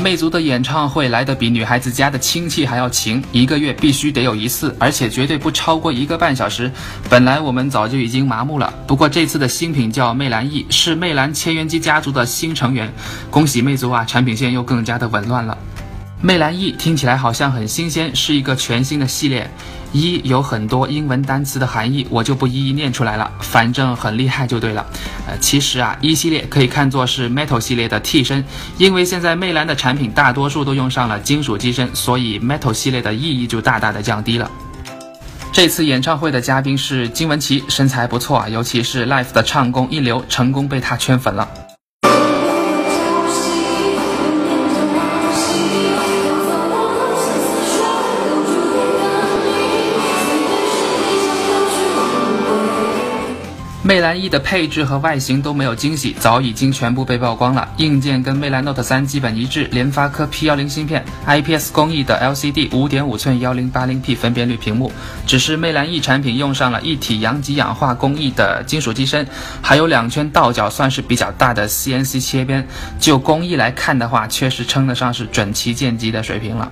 魅族的演唱会来得比女孩子家的亲戚还要勤，一个月必须得有一次，而且绝对不超过一个半小时。本来我们早就已经麻木了，不过这次的新品叫魅蓝 E，是魅蓝千元机家族的新成员，恭喜魅族啊，产品线又更加的紊乱了。魅蓝 E 听起来好像很新鲜，是一个全新的系列。一有很多英文单词的含义，我就不一一念出来了，反正很厉害就对了。呃，其实啊，一系列可以看作是 Metal 系列的替身，因为现在魅蓝的产品大多数都用上了金属机身，所以 Metal 系列的意义就大大的降低了。这次演唱会的嘉宾是金玟岐，身材不错啊，尤其是 Life 的唱功一流，成功被他圈粉了。魅蓝 E 的配置和外形都没有惊喜，早已经全部被曝光了。硬件跟魅蓝 Note 3基本一致，联发科 P10 芯片，IPS 工艺的 LCD 5.5寸 1080P 分辨率屏幕。只是魅蓝 E 产品用上了一体阳极氧化工艺的金属机身，还有两圈倒角算是比较大的 CNC 切边。就工艺来看的话，确实称得上是准旗舰机的水平了。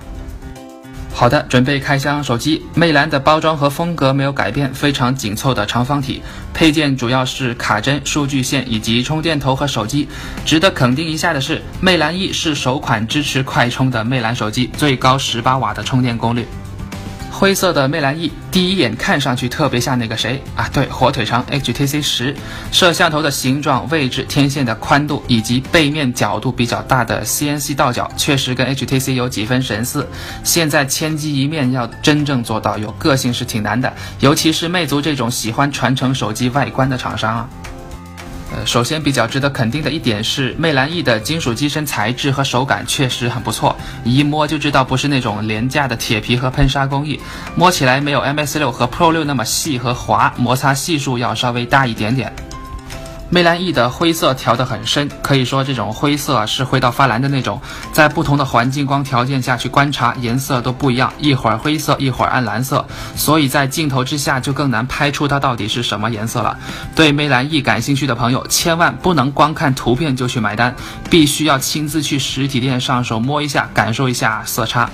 好的，准备开箱手机。魅蓝的包装和风格没有改变，非常紧凑的长方体。配件主要是卡针、数据线以及充电头和手机。值得肯定一下的是，魅蓝 E 是首款支持快充的魅蓝手机，最高十八瓦的充电功率。灰色的魅蓝 E，第一眼看上去特别像那个谁啊？对，火腿肠 HTC 十。摄像头的形状、位置、天线的宽度以及背面角度比较大的 CNC 倒角，确实跟 HTC 有几分神似。现在千机一面要真正做到有个性是挺难的，尤其是魅族这种喜欢传承手机外观的厂商啊。首先比较值得肯定的一点是，魅蓝 E 的金属机身材质和手感确实很不错，一摸就知道不是那种廉价的铁皮和喷砂工艺，摸起来没有 M S 六和 Pro 六那么细和滑，摩擦系数要稍微大一点点。魅蓝 E 的灰色调得很深，可以说这种灰色是灰到发蓝的那种，在不同的环境光条件下去观察，颜色都不一样，一会儿灰色，一会儿暗蓝色，所以在镜头之下就更难拍出它到底是什么颜色了。对魅蓝 E 感兴趣的朋友，千万不能光看图片就去买单，必须要亲自去实体店上手摸一下，感受一下色差。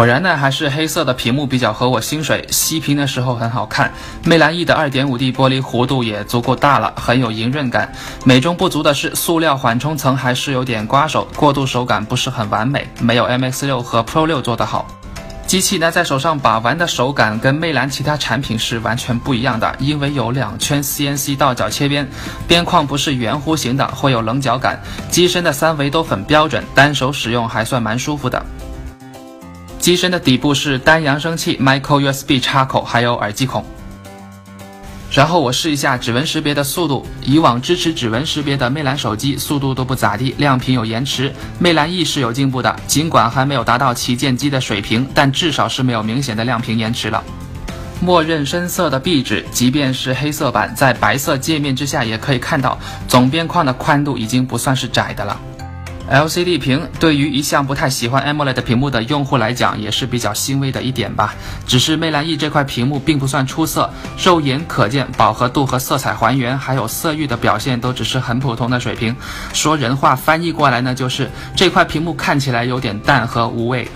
果然呢，还是黑色的屏幕比较合我心水，熄屏的时候很好看。魅蓝 E 的 2.5D 玻璃弧度也足够大了，很有莹润感。美中不足的是，塑料缓冲层还是有点刮手，过渡手感不是很完美，没有 MX6 和 Pro 6做得好。机器呢，在手上把玩的手感跟魅蓝其他产品是完全不一样的，因为有两圈 CNC 倒角切边，边框不是圆弧形的，会有棱角感。机身的三维都很标准，单手使用还算蛮舒服的。机身的底部是单扬声器、Micro USB 插口，还有耳机孔。然后我试一下指纹识别的速度，以往支持指纹识别的魅蓝手机速度都不咋地，亮屏有延迟。魅蓝 E 是有进步的，尽管还没有达到旗舰机的水平，但至少是没有明显的亮屏延迟了。默认深色的壁纸，即便是黑色版，在白色界面之下也可以看到，总边框的宽度已经不算是窄的了。LCD 屏对于一向不太喜欢 AMOLED 屏幕的用户来讲，也是比较欣慰的一点吧。只是魅蓝 E 这块屏幕并不算出色，肉眼可见饱和度和色彩还原，还有色域的表现都只是很普通的水平。说人话翻译过来呢，就是这块屏幕看起来有点淡和无味。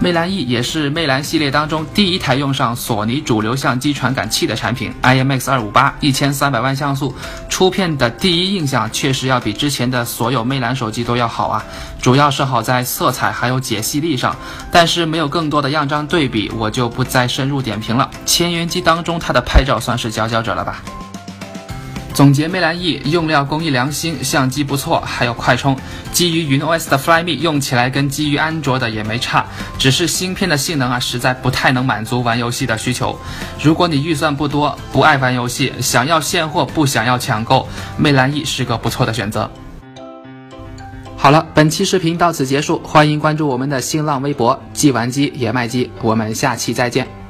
魅蓝 E 也是魅蓝系列当中第一台用上索尼主流相机传感器的产品，IMX 二五八一千三百万像素，出片的第一印象确实要比之前的所有魅蓝手机都要好啊，主要是好在色彩还有解析力上，但是没有更多的样张对比，我就不再深入点评了。千元机当中它的拍照算是佼佼者了吧。总结魅蓝 E 用料工艺良心，相机不错，还有快充。基于云 OS 的 Flyme 用起来跟基于安卓的也没差，只是芯片的性能啊，实在不太能满足玩游戏的需求。如果你预算不多，不爱玩游戏，想要现货不想要抢购，魅蓝 E 是个不错的选择。好了，本期视频到此结束，欢迎关注我们的新浪微博“既玩机也卖机”，我们下期再见。